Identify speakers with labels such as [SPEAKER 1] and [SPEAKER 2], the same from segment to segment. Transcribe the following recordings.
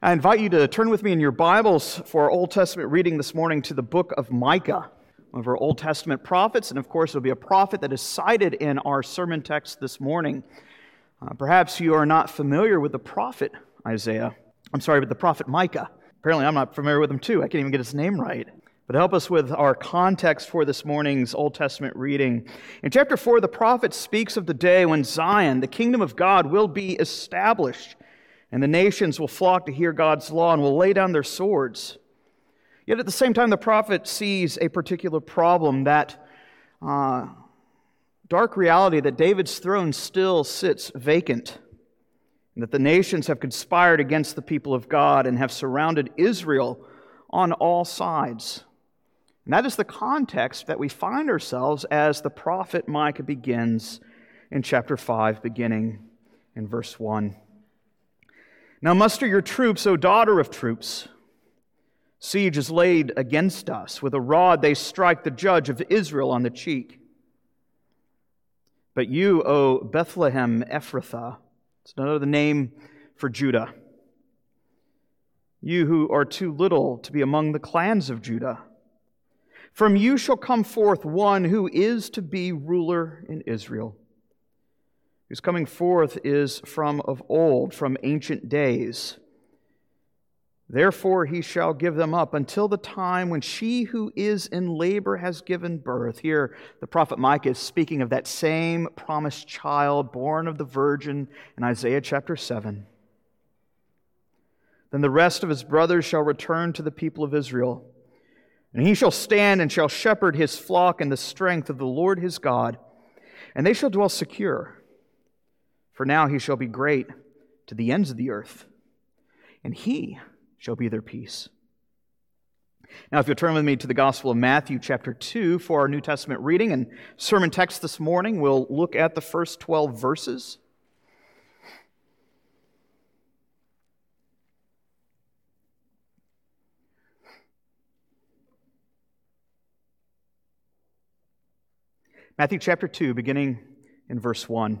[SPEAKER 1] I invite you to turn with me in your Bibles for our Old Testament reading this morning to the book of Micah, one of our Old Testament prophets. And of course, it'll be a prophet that is cited in our sermon text this morning. Uh, perhaps you are not familiar with the prophet Isaiah. I'm sorry, but the prophet Micah. Apparently, I'm not familiar with him too. I can't even get his name right. But help us with our context for this morning's Old Testament reading. In chapter 4, the prophet speaks of the day when Zion, the kingdom of God, will be established and the nations will flock to hear God's law and will lay down their swords. Yet at the same time, the prophet sees a particular problem that uh, dark reality that David's throne still sits vacant, and that the nations have conspired against the people of God and have surrounded Israel on all sides. And that is the context that we find ourselves as the prophet Micah begins in chapter 5, beginning in verse 1. Now muster your troops, O daughter of troops. Siege is laid against us. With a rod they strike the judge of Israel on the cheek. But you, O Bethlehem Ephrathah, it's another name for Judah. You who are too little to be among the clans of Judah. From you shall come forth one who is to be ruler in Israel whose coming forth is from of old, from ancient days. Therefore he shall give them up until the time when she who is in labor has given birth. Here, the prophet Micah is speaking of that same promised child born of the virgin in Isaiah chapter 7. Then the rest of his brothers shall return to the people of Israel. And he shall stand and shall shepherd his flock in the strength of the Lord his God, and they shall dwell secure. For now he shall be great to the ends of the earth, and he shall be their peace. Now, if you'll turn with me to the Gospel of Matthew, chapter 2, for our New Testament reading and sermon text this morning, we'll look at the first 12 verses. Matthew chapter 2, beginning in verse 1.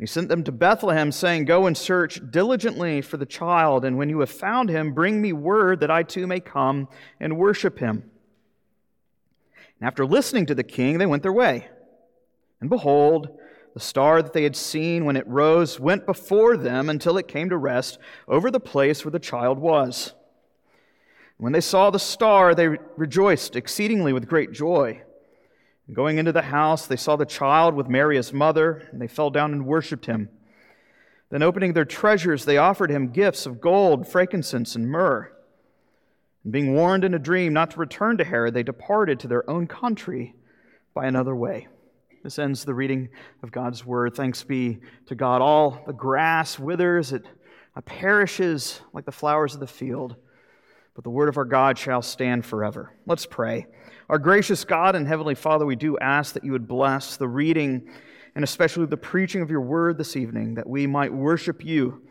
[SPEAKER 1] He sent them to Bethlehem, saying, Go and search diligently for the child, and when you have found him, bring me word that I too may come and worship him. And after listening to the king, they went their way. And behold, the star that they had seen when it rose went before them until it came to rest over the place where the child was. When they saw the star, they rejoiced exceedingly with great joy. Going into the house, they saw the child with Mary his mother, and they fell down and worshipped him. Then, opening their treasures, they offered him gifts of gold, frankincense, and myrrh. And being warned in a dream not to return to Herod, they departed to their own country by another way. This ends the reading of God's word. Thanks be to God. All the grass withers, it uh, perishes like the flowers of the field, but the word of our God shall stand forever. Let's pray. Our gracious God and Heavenly Father, we do ask that you would bless the reading and especially the preaching of your word this evening, that we might worship you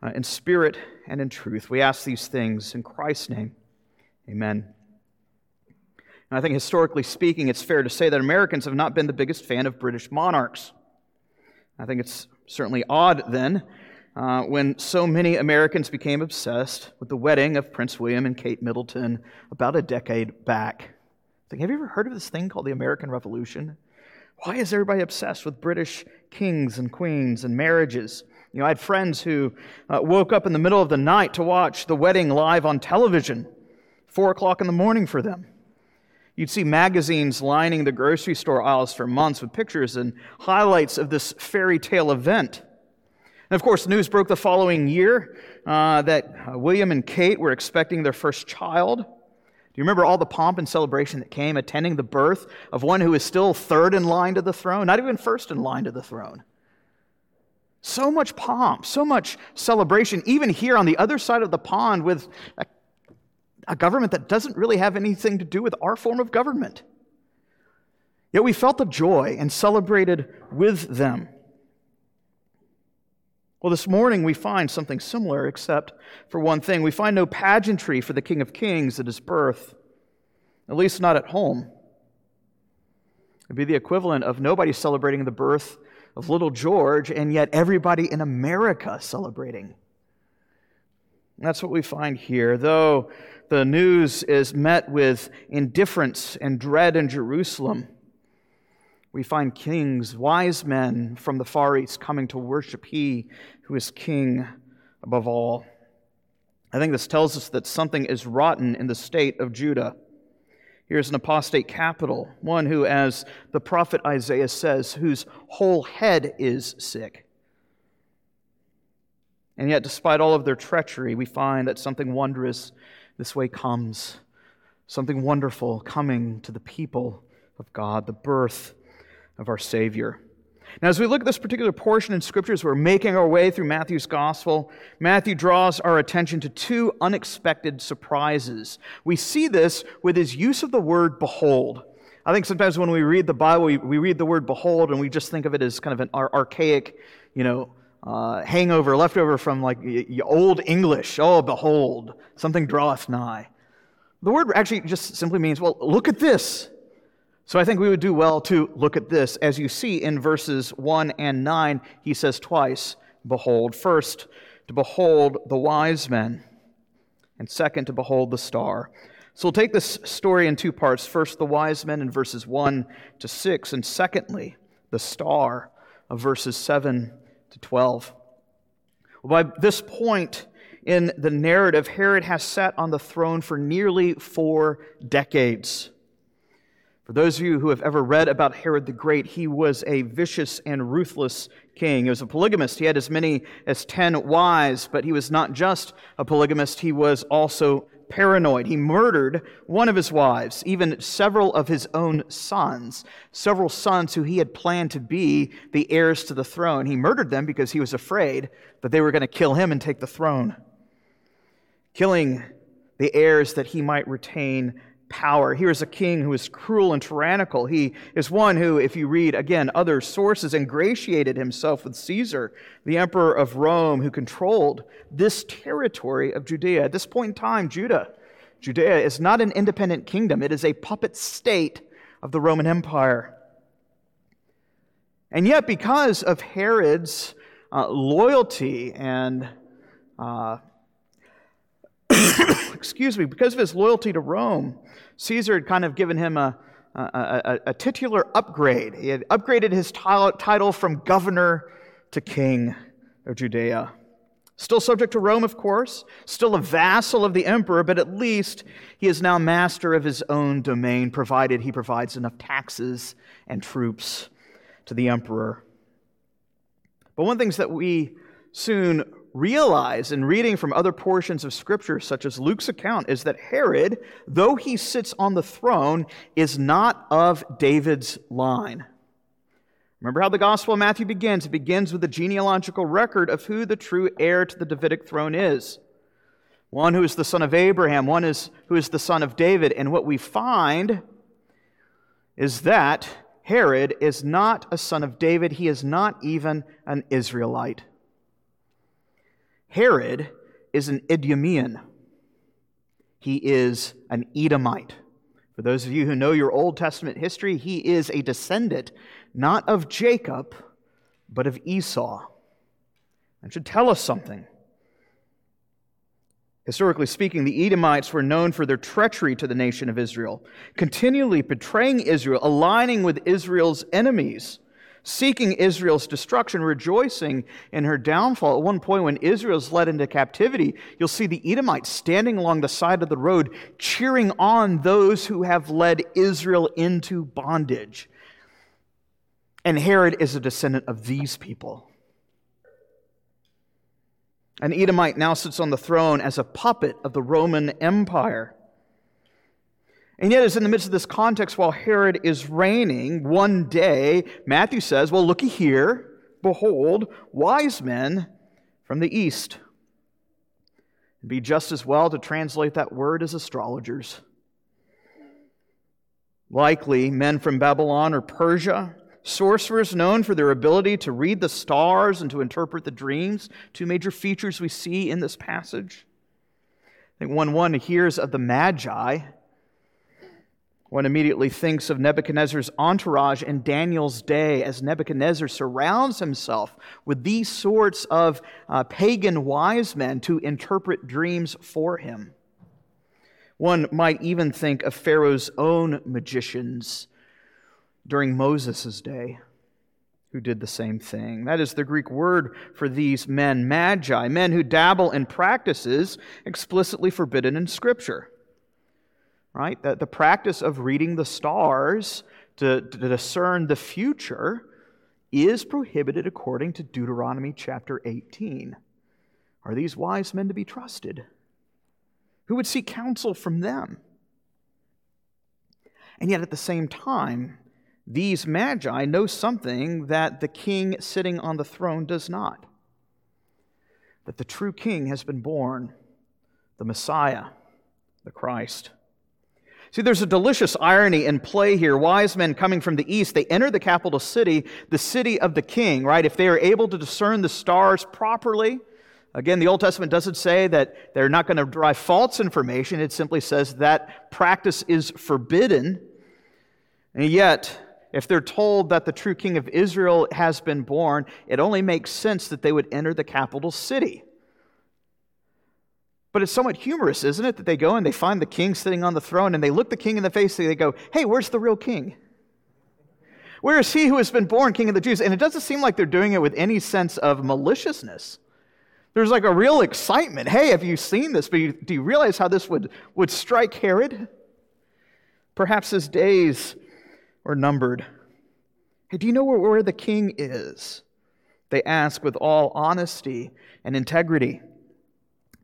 [SPEAKER 1] uh, in spirit and in truth. We ask these things in Christ's name. Amen. And I think historically speaking, it's fair to say that Americans have not been the biggest fan of British monarchs. I think it's certainly odd then uh, when so many Americans became obsessed with the wedding of Prince William and Kate Middleton about a decade back. Have you ever heard of this thing called the American Revolution? Why is everybody obsessed with British kings and queens and marriages? You know, I had friends who uh, woke up in the middle of the night to watch the wedding live on television, four o'clock in the morning for them. You'd see magazines lining the grocery store aisles for months with pictures and highlights of this fairy tale event. And of course, news broke the following year uh, that uh, William and Kate were expecting their first child. Do you remember all the pomp and celebration that came attending the birth of one who is still third in line to the throne, not even first in line to the throne? So much pomp, so much celebration, even here on the other side of the pond with a, a government that doesn't really have anything to do with our form of government. Yet we felt the joy and celebrated with them. Well, this morning we find something similar, except for one thing. We find no pageantry for the King of Kings at his birth, at least not at home. It'd be the equivalent of nobody celebrating the birth of little George, and yet everybody in America celebrating. That's what we find here. Though the news is met with indifference and dread in Jerusalem, we find kings, wise men from the Far East coming to worship He who is King above all. I think this tells us that something is rotten in the state of Judah. Here's an apostate capital, one who, as the prophet Isaiah says, whose whole head is sick. And yet, despite all of their treachery, we find that something wondrous this way comes. Something wonderful coming to the people of God, the birth of our Savior. Now, as we look at this particular portion in Scriptures, we're making our way through Matthew's Gospel. Matthew draws our attention to two unexpected surprises. We see this with his use of the word behold. I think sometimes when we read the Bible, we, read the word behold and we just think of it as kind of an archaic, you know, uh, hangover, leftover from like old English. Oh, behold, something draweth nigh. The word actually just simply means, well, look at this. So I think we would do well to look at this. As you see in verses 1 and 9, he says twice, Behold. First, to behold the wise men, and second, to behold the star. So we'll take this story in two parts. First, the wise men in verses 1 to 6, and secondly, the star of verses 7 to 12. Well, by this point in the narrative, Herod has sat on the throne for nearly four decades. For those of you who have ever read about Herod the Great, he was a vicious and ruthless king. He was a polygamist. He had as many as 10 wives, but he was not just a polygamist, he was also paranoid. He murdered one of his wives, even several of his own sons, several sons who he had planned to be the heirs to the throne. He murdered them because he was afraid that they were going to kill him and take the throne, killing the heirs that he might retain power. Here is a king who is cruel and tyrannical. He is one who, if you read again other sources, ingratiated himself with Caesar, the emperor of Rome, who controlled this territory of Judea. At this point in time, Judah, Judea is not an independent kingdom, it is a puppet state of the Roman Empire. And yet, because of Herod's uh, loyalty and uh, excuse me, because of his loyalty to Rome, Caesar had kind of given him a, a, a, a titular upgrade. He had upgraded his title from governor to king of Judea. Still subject to Rome, of course, still a vassal of the emperor, but at least he is now master of his own domain, provided he provides enough taxes and troops to the emperor. But one things that we soon realize in reading from other portions of Scripture, such as Luke's account, is that Herod, though he sits on the throne, is not of David's line. Remember how the Gospel of Matthew begins? It begins with a genealogical record of who the true heir to the Davidic throne is. One who is the son of Abraham, one is, who is the son of David. And what we find is that Herod is not a son of David, he is not even an Israelite. Herod is an Idumean. He is an Edomite. For those of you who know your Old Testament history, he is a descendant not of Jacob, but of Esau. That should tell us something. Historically speaking, the Edomites were known for their treachery to the nation of Israel, continually betraying Israel, aligning with Israel's enemies. Seeking Israel's destruction, rejoicing in her downfall. At one point, when Israel's led into captivity, you'll see the Edomites standing along the side of the road, cheering on those who have led Israel into bondage. And Herod is a descendant of these people. An Edomite now sits on the throne as a puppet of the Roman Empire. And yet, as in the midst of this context, while Herod is reigning, one day, Matthew says, Well, looky here, behold, wise men from the east. It'd be just as well to translate that word as astrologers. Likely men from Babylon or Persia, sorcerers known for their ability to read the stars and to interpret the dreams, two major features we see in this passage. I think when one hears of the Magi, one immediately thinks of Nebuchadnezzar's entourage in Daniel's day as Nebuchadnezzar surrounds himself with these sorts of uh, pagan wise men to interpret dreams for him. One might even think of Pharaoh's own magicians during Moses' day who did the same thing. That is the Greek word for these men, magi, men who dabble in practices explicitly forbidden in Scripture right? That the practice of reading the stars to, to discern the future is prohibited according to Deuteronomy chapter 18. Are these wise men to be trusted? Who would seek counsel from them? And yet, at the same time, these magi know something that the king sitting on the throne does not that the true king has been born, the Messiah, the Christ. See, there's a delicious irony in play here. Wise men coming from the east, they enter the capital city, the city of the king, right? If they are able to discern the stars properly, again, the Old Testament doesn't say that they're not going to derive false information. It simply says that practice is forbidden. And yet, if they're told that the true king of Israel has been born, it only makes sense that they would enter the capital city. But it's somewhat humorous, isn't it? That they go and they find the king sitting on the throne and they look the king in the face and they go, Hey, where's the real king? Where is he who has been born king of the Jews? And it doesn't seem like they're doing it with any sense of maliciousness. There's like a real excitement. Hey, have you seen this? But do you realize how this would, would strike Herod? Perhaps his days were numbered. Hey, do you know where, where the king is? They ask with all honesty and integrity.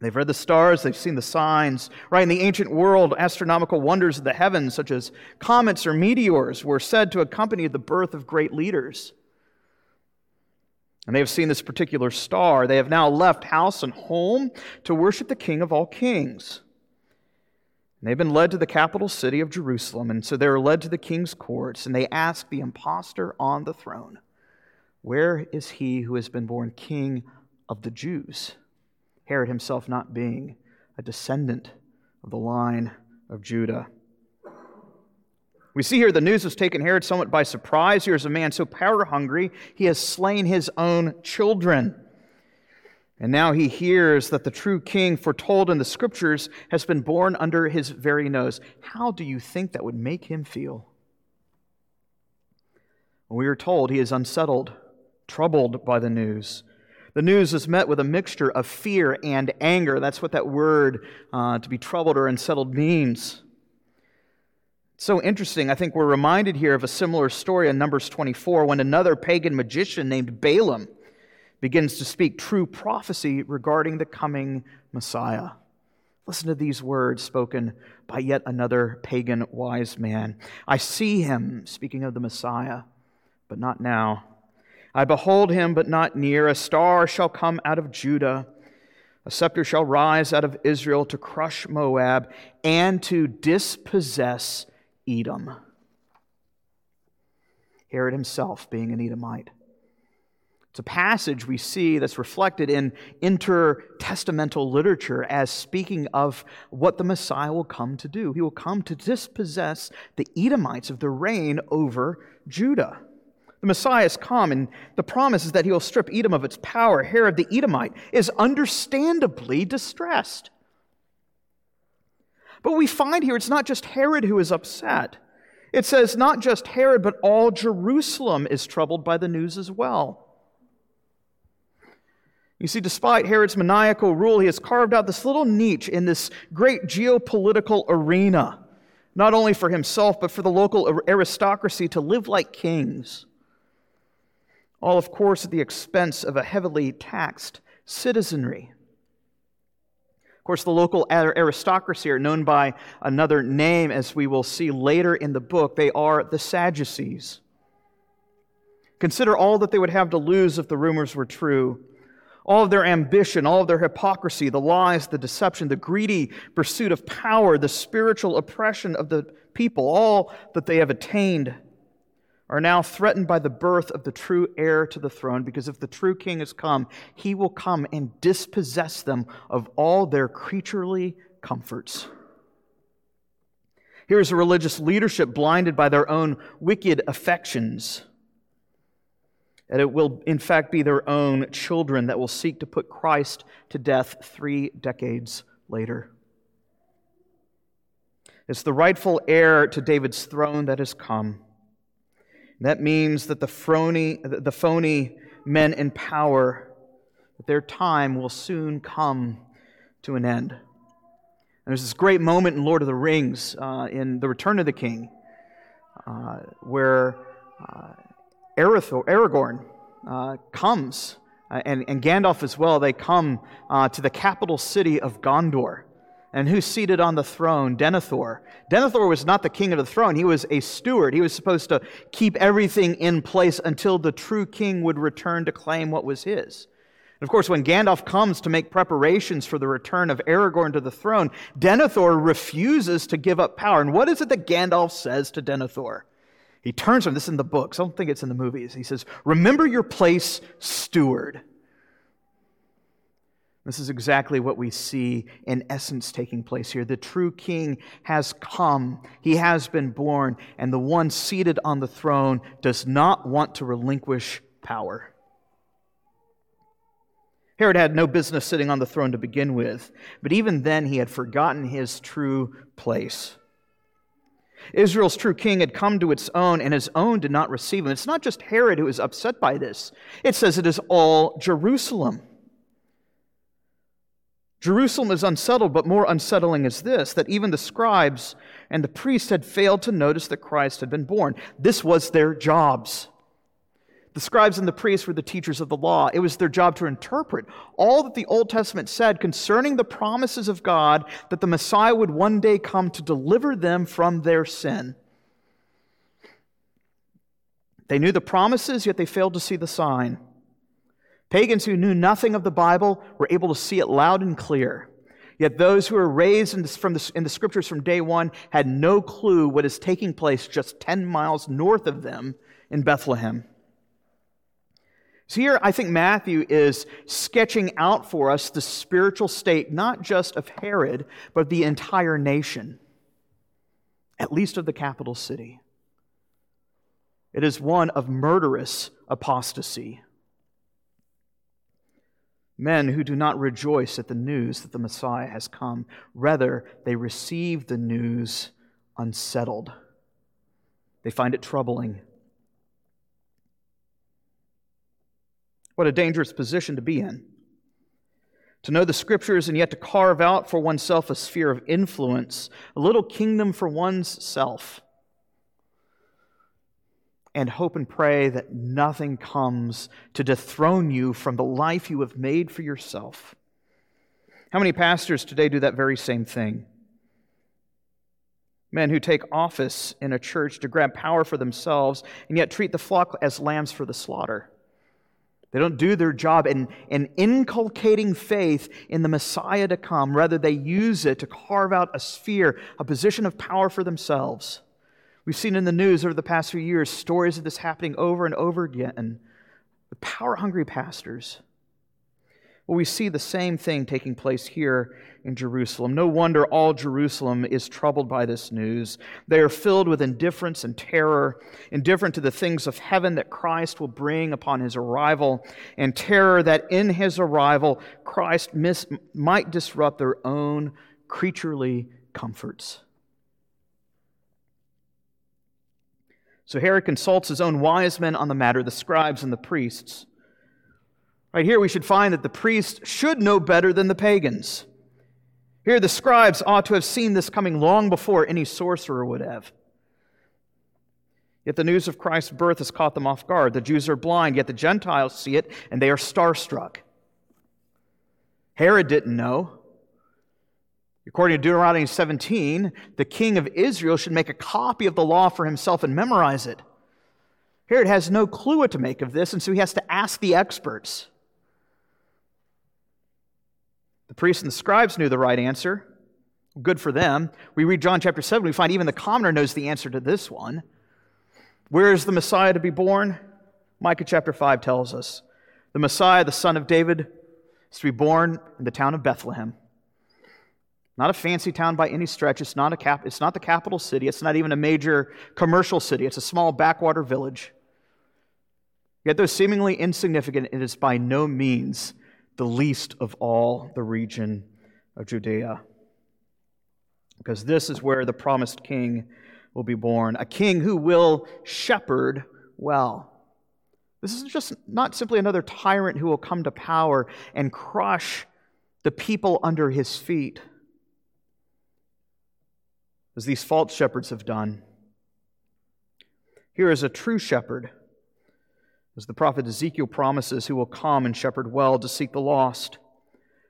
[SPEAKER 1] They've read the stars, they've seen the signs. Right, in the ancient world, astronomical wonders of the heavens, such as comets or meteors, were said to accompany the birth of great leaders. And they have seen this particular star. They have now left house and home to worship the King of all kings. And they've been led to the capital city of Jerusalem, and so they are led to the king's courts, and they ask the impostor on the throne, Where is he who has been born king of the Jews? Herod himself not being a descendant of the line of Judah. We see here the news has taken Herod somewhat by surprise. Here's a man so power hungry, he has slain his own children. And now he hears that the true king foretold in the scriptures has been born under his very nose. How do you think that would make him feel? We are told he is unsettled, troubled by the news. The news is met with a mixture of fear and anger. That's what that word, uh, to be troubled or unsettled, means. so interesting. I think we're reminded here of a similar story in Numbers 24 when another pagan magician named Balaam begins to speak true prophecy regarding the coming Messiah. Listen to these words spoken by yet another pagan wise man. I see him, speaking of the Messiah, but not now. I behold him, but not near. A star shall come out of Judah. A scepter shall rise out of Israel to crush Moab and to dispossess Edom. Herod himself being an Edomite. It's a passage we see that's reflected in intertestamental literature as speaking of what the Messiah will come to do. He will come to dispossess the Edomites of their reign over Judah. The Messiah has come, and the promise is that he will strip Edom of its power. Herod the Edomite is understandably distressed. But we find here it's not just Herod who is upset. It says not just Herod, but all Jerusalem is troubled by the news as well. You see, despite Herod's maniacal rule, he has carved out this little niche in this great geopolitical arena, not only for himself, but for the local aristocracy to live like kings. All, of course, at the expense of a heavily taxed citizenry. Of course, the local aristocracy are known by another name, as we will see later in the book. They are the Sadducees. Consider all that they would have to lose if the rumors were true. All of their ambition, all of their hypocrisy, the lies, the deception, the greedy pursuit of power, the spiritual oppression of the people, all that they have attained are now threatened by the birth of the true heir to the throne, because if the true king has come, he will come and dispossess them of all their creaturely comforts. Here is a religious leadership blinded by their own wicked affections. And it will, in fact, be their own children that will seek to put Christ to death three decades later. It's the rightful heir to David's throne that has come. That means that the phony, the phony men in power, their time will soon come to an end. And there's this great moment in Lord of the Rings, uh, in The Return of the King, uh, where uh, Aragorn uh, comes, uh, and, and Gandalf as well, they come uh, to the capital city of Gondor. And who's seated on the throne? Denethor. Denethor was not the king of the throne. He was a steward. He was supposed to keep everything in place until the true king would return to claim what was his. And of course, when Gandalf comes to make preparations for the return of Aragorn to the throne, Denethor refuses to give up power. And what is it that Gandalf says to Denethor? He turns from this is in the books. I don't think it's in the movies. He says, Remember your place, steward. This is exactly what we see in essence taking place here. The true king has come, he has been born, and the one seated on the throne does not want to relinquish power. Herod had no business sitting on the throne to begin with, but even then he had forgotten his true place. Israel's true king had come to its own, and his own did not receive him. It's not just Herod who is upset by this, it says it is all Jerusalem. Jerusalem is unsettled, but more unsettling is this that even the scribes and the priests had failed to notice that Christ had been born. This was their jobs. The scribes and the priests were the teachers of the law. It was their job to interpret all that the Old Testament said concerning the promises of God that the Messiah would one day come to deliver them from their sin. They knew the promises, yet they failed to see the sign. Pagans who knew nothing of the Bible were able to see it loud and clear. Yet those who were raised in, from the, in the scriptures from day one had no clue what is taking place just 10 miles north of them in Bethlehem. So here, I think Matthew is sketching out for us the spiritual state, not just of Herod, but the entire nation, at least of the capital city. It is one of murderous apostasy men who do not rejoice at the news that the Messiah has come. Rather, they receive the news unsettled. They find it troubling. What a dangerous position to be in. To know the scriptures and yet to carve out for oneself a sphere of influence, a little kingdom for one's self and hope and pray that nothing comes to dethrone you from the life you have made for yourself. How many pastors today do that very same thing? Men who take office in a church to grab power for themselves and yet treat the flock as lambs for the slaughter. They don't do their job in, in inculcating faith in the Messiah to come. Rather, they use it to carve out a sphere, a position of power for themselves. We've seen in the news over the past few years stories of this happening over and over again. The power hungry pastors. Well, we see the same thing taking place here in Jerusalem. No wonder all Jerusalem is troubled by this news. They are filled with indifference and terror, indifferent to the things of heaven that Christ will bring upon his arrival, and terror that in his arrival Christ miss, might disrupt their own creaturely comforts. So Herod consults his own wise men on the matter, the scribes and the priests. Right here, we should find that the priests should know better than the pagans. Here, the scribes ought to have seen this coming long before any sorcerer would have. Yet the news of Christ's birth has caught them off guard. The Jews are blind, yet the Gentiles see it, and they are starstruck. Herod didn't know. According to Deuteronomy 17, the king of Israel should make a copy of the law for himself and memorize it. Herod has no clue what to make of this, and so he has to ask the experts. The priests and the scribes knew the right answer. Good for them. We read John chapter 7, we find even the commoner knows the answer to this one. Where is the Messiah to be born? Micah chapter 5 tells us the Messiah, the son of David, is to be born in the town of Bethlehem. Not a fancy town by any stretch. It's not, a cap- it's not the capital city. It's not even a major commercial city. It's a small backwater village. Yet, though seemingly insignificant, it is by no means the least of all the region of Judea. Because this is where the promised king will be born, a king who will shepherd well. This is just not simply another tyrant who will come to power and crush the people under his feet, as these false shepherds have done. Here is a true shepherd, as the prophet Ezekiel promises, who will come and shepherd well to seek the lost,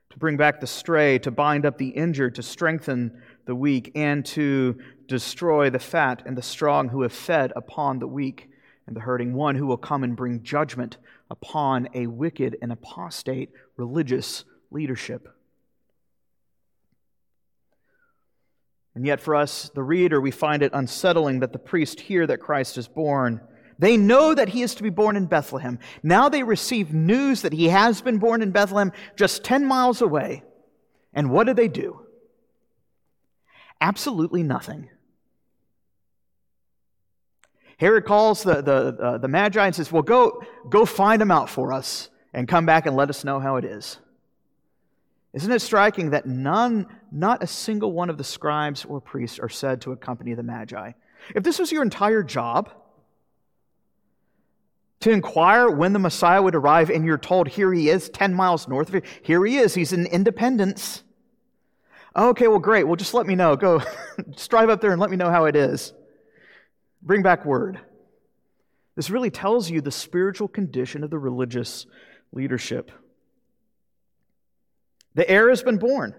[SPEAKER 1] to bring back the stray, to bind up the injured, to strengthen the weak, and to destroy the fat and the strong who have fed upon the weak and the hurting, one who will come and bring judgment upon a wicked and apostate religious leadership. And yet, for us, the reader, we find it unsettling that the priests hear that Christ is born. They know that he is to be born in Bethlehem. Now they receive news that he has been born in Bethlehem just 10 miles away. And what do they do? Absolutely nothing. Herod calls the, the, uh, the Magi and says, Well, go, go find him out for us and come back and let us know how it is. Isn't it striking that none, not a single one of the scribes or priests are said to accompany the Magi? If this was your entire job, to inquire when the Messiah would arrive, and you're told, here he is, 10 miles north of here, here he is, he's in Independence. Okay, well, great. Well, just let me know. Go, just drive up there and let me know how it is. Bring back word. This really tells you the spiritual condition of the religious leadership. The heir has been born.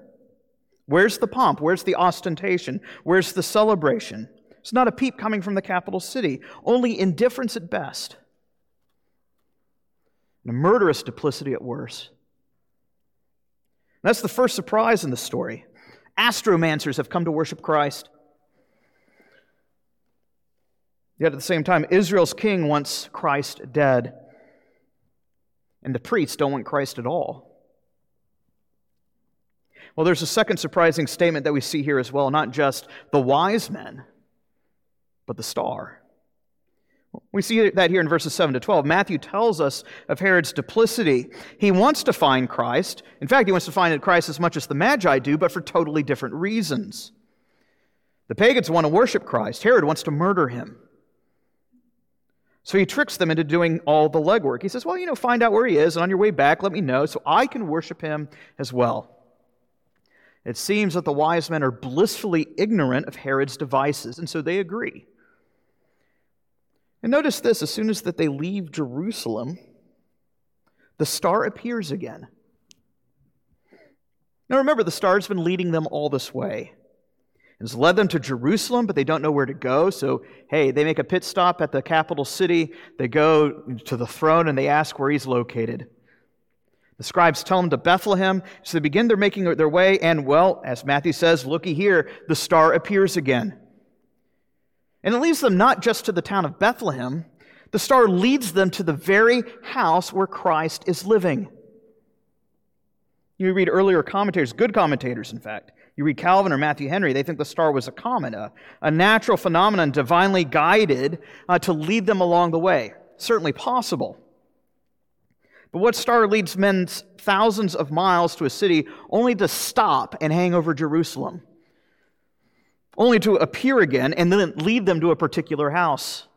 [SPEAKER 1] Where's the pomp? Where's the ostentation? Where's the celebration? It's not a peep coming from the capital city, only indifference at best, and a murderous duplicity at worst. that's the first surprise in the story. Astromancers have come to worship Christ. Yet at the same time, Israel's king wants Christ dead, and the priests don't want Christ at all. Well, there's a second surprising statement that we see here as well not just the wise men, but the star. We see that here in verses 7 to 12. Matthew tells us of Herod's duplicity. He wants to find Christ. In fact, he wants to find Christ as much as the Magi do, but for totally different reasons. The pagans want to worship Christ, Herod wants to murder him. So he tricks them into doing all the legwork. He says, Well, you know, find out where he is, and on your way back, let me know so I can worship him as well. It seems that the wise men are blissfully ignorant of Herod's devices, and so they agree. And notice this as soon as that they leave Jerusalem, the star appears again. Now remember, the star's been leading them all this way It's led them to Jerusalem, but they don't know where to go. So, hey, they make a pit stop at the capital city. They go to the throne and they ask where he's located. The scribes tell them to Bethlehem. So they begin their making their way, and well, as Matthew says, looky here, the star appears again. And it leads them not just to the town of Bethlehem, the star leads them to the very house where Christ is living. You read earlier commentators, good commentators, in fact, you read Calvin or Matthew Henry, they think the star was a comet, a, a natural phenomenon divinely guided uh, to lead them along the way. Certainly possible. But what star leads men thousands of miles to a city only to stop and hang over Jerusalem? Only to appear again and then lead them to a particular house.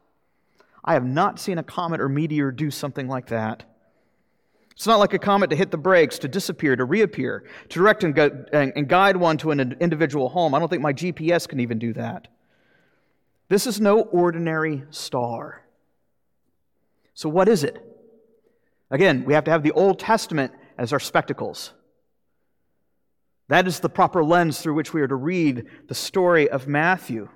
[SPEAKER 1] I have not seen a comet or meteor do something like that. It's not like a comet to hit the brakes, to disappear, to reappear, to direct and, gu- and guide one to an individual home. I don't think my GPS can even do that. This is no ordinary star. So, what is it? Again, we have to have the Old Testament as our spectacles. That is the proper lens through which we are to read the story of Matthew.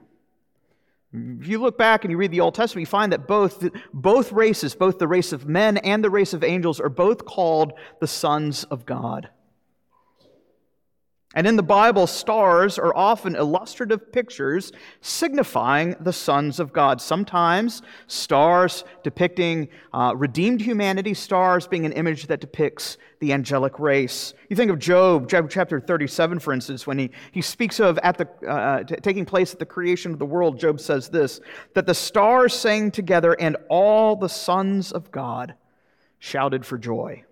[SPEAKER 1] If you look back and you read the Old Testament, you find that both, both races, both the race of men and the race of angels, are both called the sons of God. And in the Bible, stars are often illustrative pictures signifying the sons of God. Sometimes stars depicting uh, redeemed humanity, stars being an image that depicts the angelic race. You think of Job, Job chapter 37, for instance, when he, he speaks of at the, uh, t- taking place at the creation of the world, Job says this that the stars sang together and all the sons of God shouted for joy.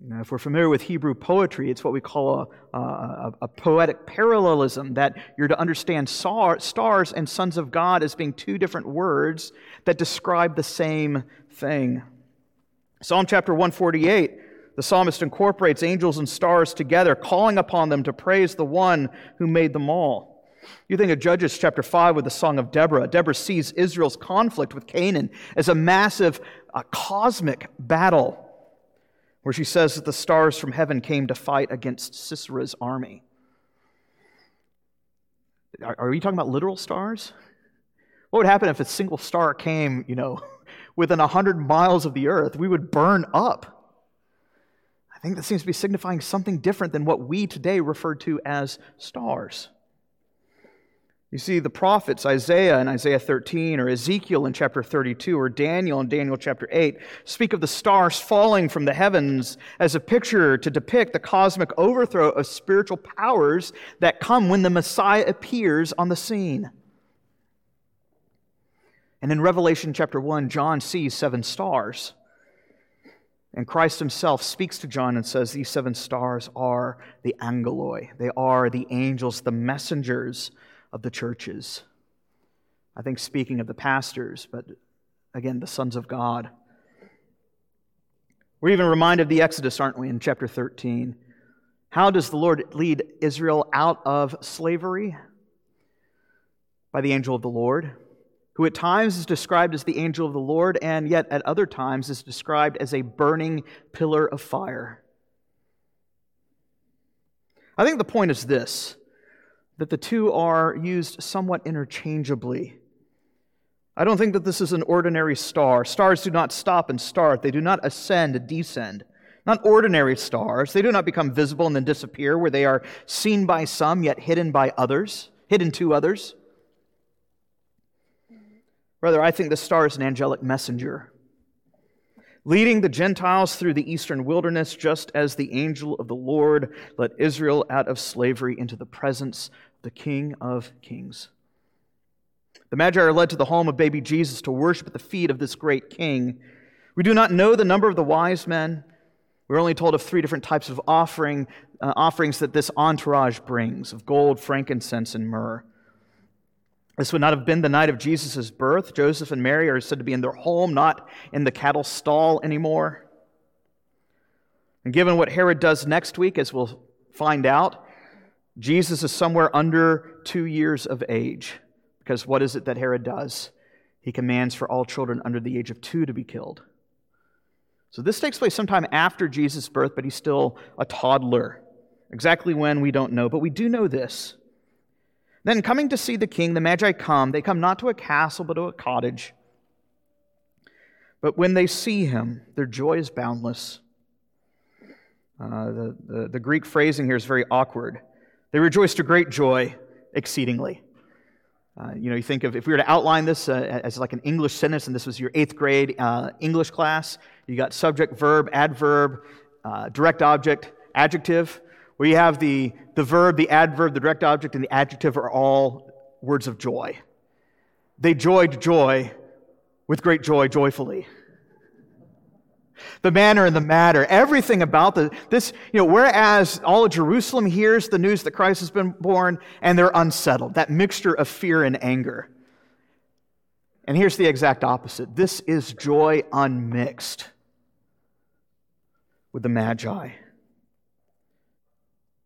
[SPEAKER 1] Now, if we're familiar with Hebrew poetry, it's what we call a, a, a poetic parallelism, that you're to understand stars and sons of God as being two different words that describe the same thing. Psalm chapter 148, the psalmist incorporates angels and stars together, calling upon them to praise the one who made them all. You think of Judges chapter 5 with the Song of Deborah. Deborah sees Israel's conflict with Canaan as a massive, a cosmic battle where she says that the stars from heaven came to fight against Sisera's army. Are, are you talking about literal stars? What would happen if a single star came, you know, within 100 miles of the earth? We would burn up. I think that seems to be signifying something different than what we today refer to as stars. You see, the prophets, Isaiah in Isaiah 13, or Ezekiel in chapter 32, or Daniel in Daniel chapter 8, speak of the stars falling from the heavens as a picture to depict the cosmic overthrow of spiritual powers that come when the Messiah appears on the scene. And in Revelation chapter 1, John sees seven stars. And Christ himself speaks to John and says, These seven stars are the angeloi. They are the angels, the messengers of the churches. I think speaking of the pastors, but again, the sons of God. We're even reminded of the Exodus, aren't we, in chapter 13? How does the Lord lead Israel out of slavery? By the angel of the Lord, who at times is described as the angel of the Lord, and yet at other times is described as a burning pillar of fire. I think the point is this that the two are used somewhat interchangeably. I don't think that this is an ordinary star. Stars do not stop and start, they do not ascend and descend. Not ordinary stars. They do not become visible and then disappear, where they are seen by some yet hidden by others, hidden to others. Rather, I think the star is an angelic messenger, leading the Gentiles through the eastern wilderness, just as the angel of the Lord led Israel out of slavery into the presence the King of Kings. The Magi are led to the home of baby Jesus to worship at the feet of this great king. We do not know the number of the wise men. We're only told of three different types of offering, uh, offerings that this entourage brings of gold, frankincense, and myrrh. This would not have been the night of Jesus' birth. Joseph and Mary are said to be in their home, not in the cattle stall anymore. And given what Herod does next week, as we'll find out, Jesus is somewhere under two years of age. Because what is it that Herod does? He commands for all children under the age of two to be killed. So this takes place sometime after Jesus' birth, but he's still a toddler. Exactly when, we don't know, but we do know this. Then, coming to see the king, the Magi come. They come not to a castle, but to a cottage. But when they see him, their joy is boundless. Uh, the, the, the Greek phrasing here is very awkward. They rejoiced to great joy exceedingly. Uh, you know, you think of if we were to outline this uh, as like an English sentence, and this was your eighth grade uh, English class, you got subject, verb, adverb, uh, direct object, adjective, where you have the, the verb, the adverb, the direct object, and the adjective are all words of joy. They joyed joy with great joy, joyfully the manner and the matter, everything about the, this, you know, whereas all of Jerusalem hears the news that Christ has been born and they're unsettled, that mixture of fear and anger. And here's the exact opposite this is joy unmixed with the Magi.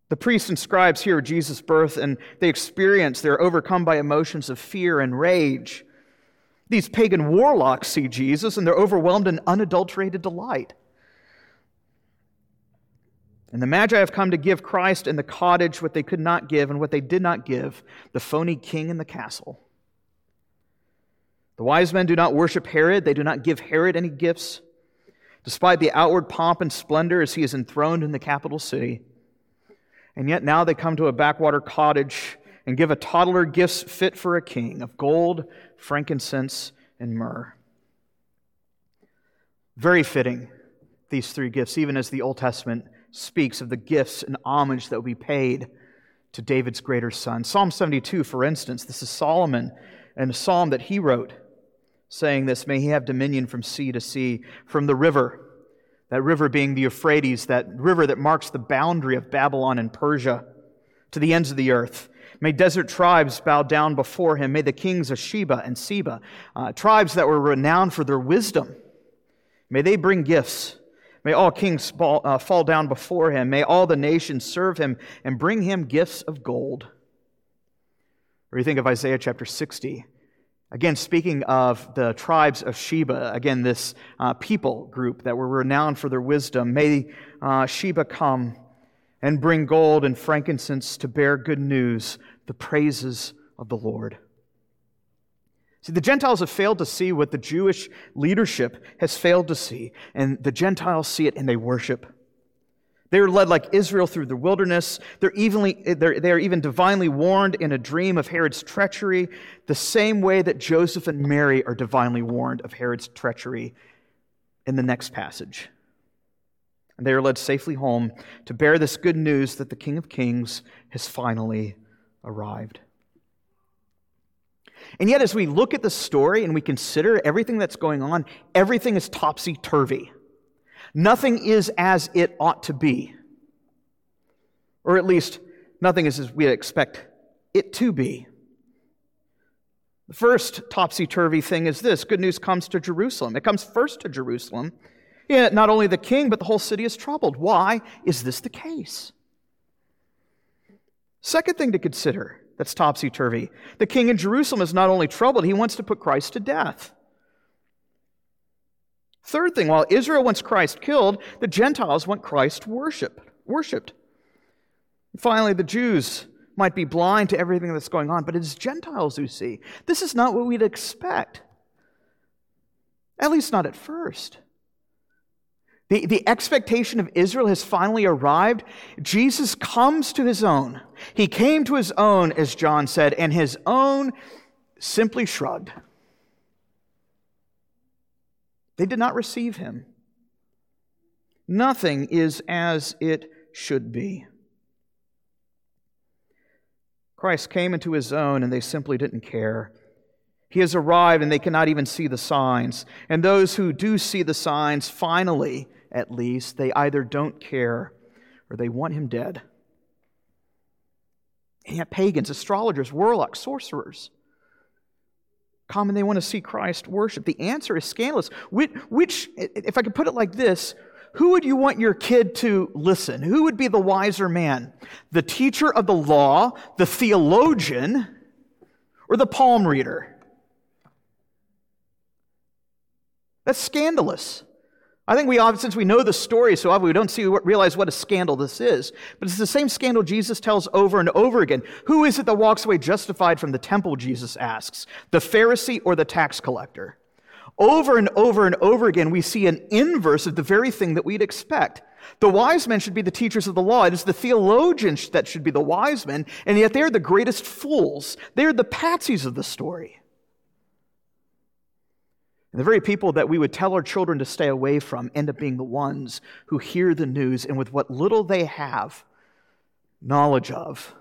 [SPEAKER 1] The priests and scribes hear Jesus' birth and they experience, they're overcome by emotions of fear and rage. These pagan warlocks see Jesus and they're overwhelmed in unadulterated delight. And the Magi have come to give Christ in the cottage what they could not give and what they did not give the phony king in the castle. The wise men do not worship Herod, they do not give Herod any gifts, despite the outward pomp and splendor as he is enthroned in the capital city. And yet now they come to a backwater cottage and give a toddler gifts fit for a king of gold, frankincense, and myrrh. Very fitting, these three gifts, even as the Old Testament speaks of the gifts and homage that will be paid to David's greater son. Psalm 72, for instance, this is Solomon and a psalm that he wrote, saying this May he have dominion from sea to sea, from the river that river being the Euphrates, that river that marks the boundary of Babylon and Persia to the ends of the earth. May desert tribes bow down before him. May the kings of Sheba and Seba, uh, tribes that were renowned for their wisdom, may they bring gifts. May all kings fall, uh, fall down before him. May all the nations serve him and bring him gifts of gold. Or you think of Isaiah chapter 60. Again, speaking of the tribes of Sheba, again, this uh, people group that were renowned for their wisdom, may uh, Sheba come and bring gold and frankincense to bear good news, the praises of the Lord. See, the Gentiles have failed to see what the Jewish leadership has failed to see, and the Gentiles see it and they worship. They are led like Israel through the wilderness. They're, evenly, they're, they are even divinely warned in a dream of Herod's treachery, the same way that Joseph and Mary are divinely warned of Herod's treachery in the next passage. And they are led safely home to bear this good news that the King of Kings has finally arrived. And yet, as we look at the story and we consider everything that's going on, everything is topsy turvy. Nothing is as it ought to be. Or at least, nothing is as we expect it to be. The first topsy turvy thing is this good news comes to Jerusalem. It comes first to Jerusalem. Yet not only the king, but the whole city is troubled. Why is this the case? Second thing to consider that's topsy turvy the king in Jerusalem is not only troubled, he wants to put Christ to death. Third thing, while Israel wants Christ killed, the Gentiles want Christ worship, worshipped. Finally, the Jews might be blind to everything that's going on, but it's Gentiles who see. This is not what we'd expect, at least not at first. The, the expectation of Israel has finally arrived. Jesus comes to his own. He came to his own, as John said, and his own simply shrugged. They did not receive him. Nothing is as it should be. Christ came into his own, and they simply didn't care. He has arrived, and they cannot even see the signs. And those who do see the signs, finally, at least, they either don't care or they want him dead. And yet, pagans, astrologers, warlocks, sorcerers, common they want to see Christ worship? The answer is scandalous. Which, which, if I could put it like this, who would you want your kid to listen? Who would be the wiser man? The teacher of the law, the theologian, or the palm reader? That's scandalous. I think we since we know the story so often, we don't see, realize what a scandal this is. But it's the same scandal Jesus tells over and over again. Who is it that walks away justified from the temple, Jesus asks? The Pharisee or the tax collector? Over and over and over again, we see an inverse of the very thing that we'd expect. The wise men should be the teachers of the law. It is the theologians that should be the wise men, and yet they're the greatest fools. They're the patsies of the story. And the very people that we would tell our children to stay away from end up being the ones who hear the news and with what little they have knowledge of,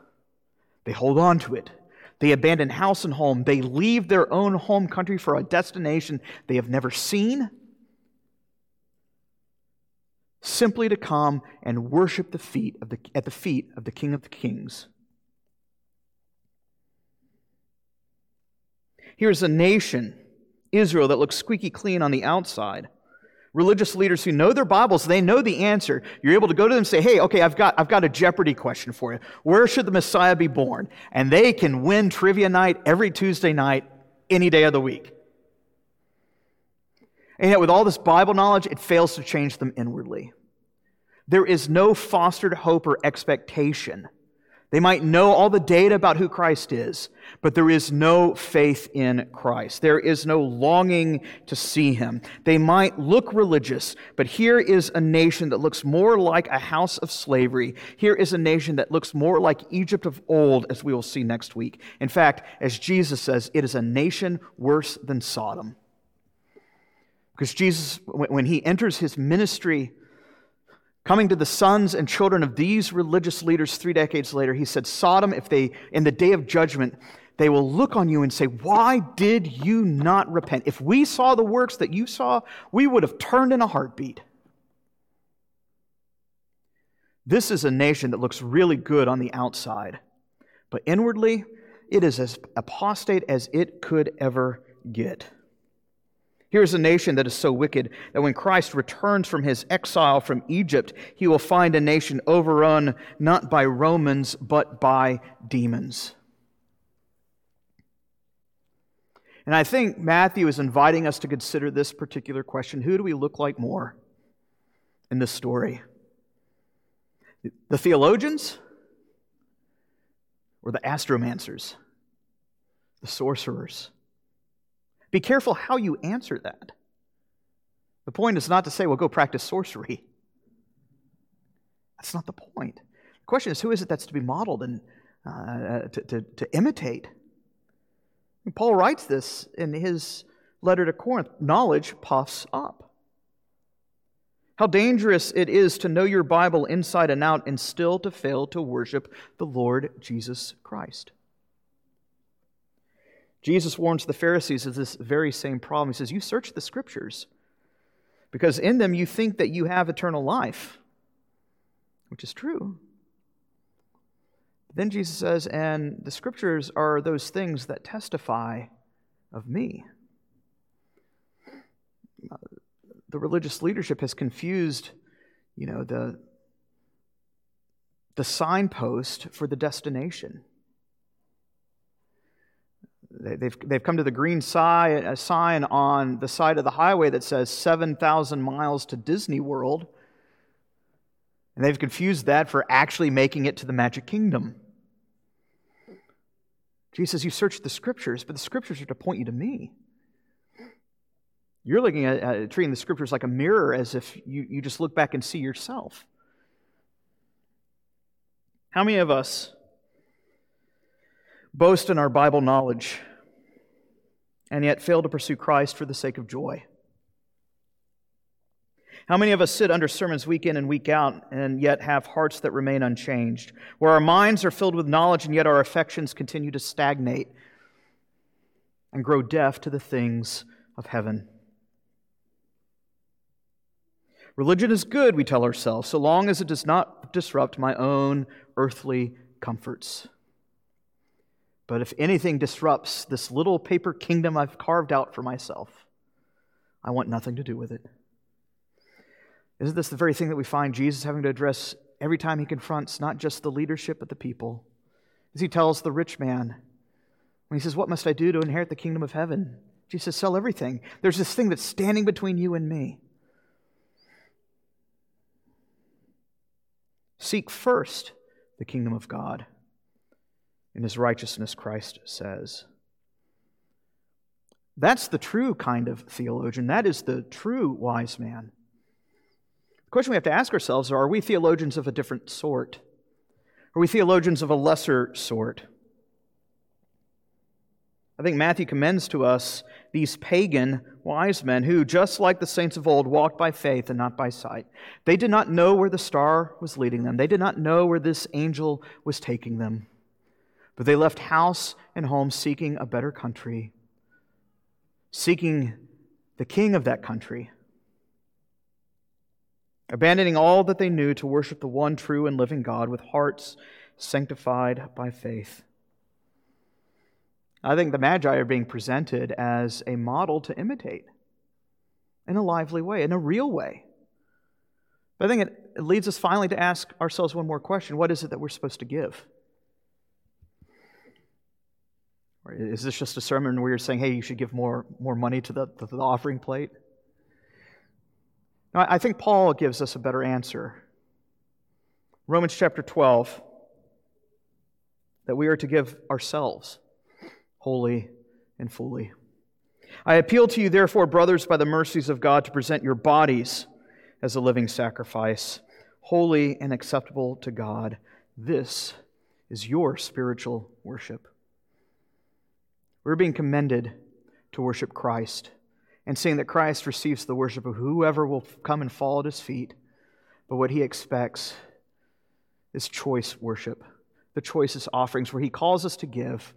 [SPEAKER 1] they hold on to it. They abandon house and home. They leave their own home country for a destination they have never seen, simply to come and worship the feet of the, at the feet of the King of the Kings. Here's a nation Israel that looks squeaky clean on the outside. Religious leaders who know their Bibles, they know the answer. You're able to go to them and say, hey, okay, I've got, I've got a Jeopardy question for you. Where should the Messiah be born? And they can win trivia night every Tuesday night, any day of the week. And yet, with all this Bible knowledge, it fails to change them inwardly. There is no fostered hope or expectation they might know all the data about who Christ is, but there is no faith in Christ. There is no longing to see him. They might look religious, but here is a nation that looks more like a house of slavery. Here is a nation that looks more like Egypt of old, as we will see next week. In fact, as Jesus says, it is a nation worse than Sodom. Because Jesus, when he enters his ministry, Coming to the sons and children of these religious leaders three decades later, he said, Sodom, if they, in the day of judgment, they will look on you and say, Why did you not repent? If we saw the works that you saw, we would have turned in a heartbeat. This is a nation that looks really good on the outside, but inwardly, it is as apostate as it could ever get. Here's a nation that is so wicked that when Christ returns from his exile from Egypt, he will find a nation overrun not by Romans, but by demons. And I think Matthew is inviting us to consider this particular question Who do we look like more in this story? The theologians or the astromancers, the sorcerers? Be careful how you answer that. The point is not to say, well, go practice sorcery. That's not the point. The question is, who is it that's to be modeled and uh, to, to, to imitate? And Paul writes this in his letter to Corinth knowledge puffs up. How dangerous it is to know your Bible inside and out and still to fail to worship the Lord Jesus Christ. Jesus warns the Pharisees of this very same problem. He says, You search the scriptures because in them you think that you have eternal life, which is true. Then Jesus says, And the scriptures are those things that testify of me. The religious leadership has confused, you know, the, the signpost for the destination. They've, they've come to the green sign, sign on the side of the highway that says 7,000 miles to Disney World. And they've confused that for actually making it to the Magic Kingdom. Jesus You search the scriptures, but the scriptures are to point you to me. You're looking at treating the scriptures like a mirror as if you, you just look back and see yourself. How many of us boast in our Bible knowledge, and yet fail to pursue Christ for the sake of joy? How many of us sit under sermons week in and week out and yet have hearts that remain unchanged, where our minds are filled with knowledge and yet our affections continue to stagnate and grow deaf to the things of heaven? Religion is good, we tell ourselves, so long as it does not disrupt my own earthly comforts. But if anything disrupts this little paper kingdom I've carved out for myself, I want nothing to do with it. Isn't this the very thing that we find Jesus having to address every time he confronts not just the leadership, but the people? As he tells the rich man, when he says, What must I do to inherit the kingdom of heaven? Jesus says, Sell everything. There's this thing that's standing between you and me. Seek first the kingdom of God in his righteousness, Christ says. That's the true kind of theologian. That is the true wise man. The question we have to ask ourselves are, are we theologians of a different sort? Are we theologians of a lesser sort? I think Matthew commends to us these pagan wise men who, just like the saints of old, walked by faith and not by sight. They did not know where the star was leading them, they did not know where this angel was taking them. But they left house and home seeking a better country, seeking the king of that country, abandoning all that they knew to worship the one true and living God with hearts sanctified by faith. I think the Magi are being presented as a model to imitate in a lively way, in a real way. But I think it, leads us finally to ask ourselves one more question What is it that we're supposed to give? Or is this just a sermon where you're saying, hey, you should give more, more money to the, to the offering plate? No, I think Paul gives us a better answer. Romans chapter 12, that we are to give ourselves wholly and fully. I appeal to you, therefore, brothers, by the mercies of God, to present your bodies as a living sacrifice, holy and acceptable to God. This is your spiritual worship. We're being commended to worship Christ and seeing that Christ receives the worship of whoever will come and fall at his feet. But what he expects is choice worship, the choicest offerings where he calls us to give,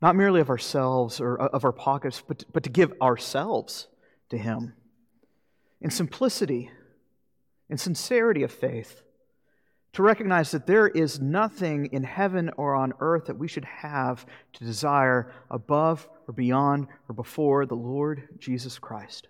[SPEAKER 1] not merely of ourselves or uh, of our pockets, but, but to give ourselves to him in simplicity, in sincerity of faith, to recognize that there is nothing in heaven or on earth that we should have to desire above or beyond or before the Lord Jesus Christ.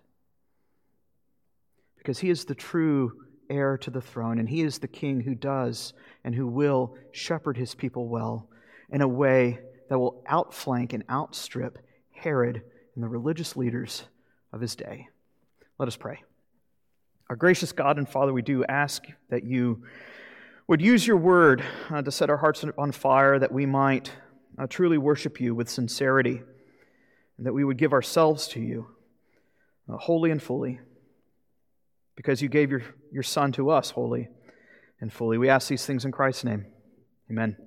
[SPEAKER 1] Because he is the true heir to the throne, and he is the king who does and who will shepherd his people well in a way that will outflank and outstrip Herod and the religious leaders of his day. Let us pray. Our gracious God and Father, we do ask that you would use your word uh, to set our hearts on fire, that we might uh, truly worship you with sincerity, and that we would give ourselves to you uh, wholly and fully, because you gave your, your Son to us wholly and fully. We ask these things in Christ's name. Amen.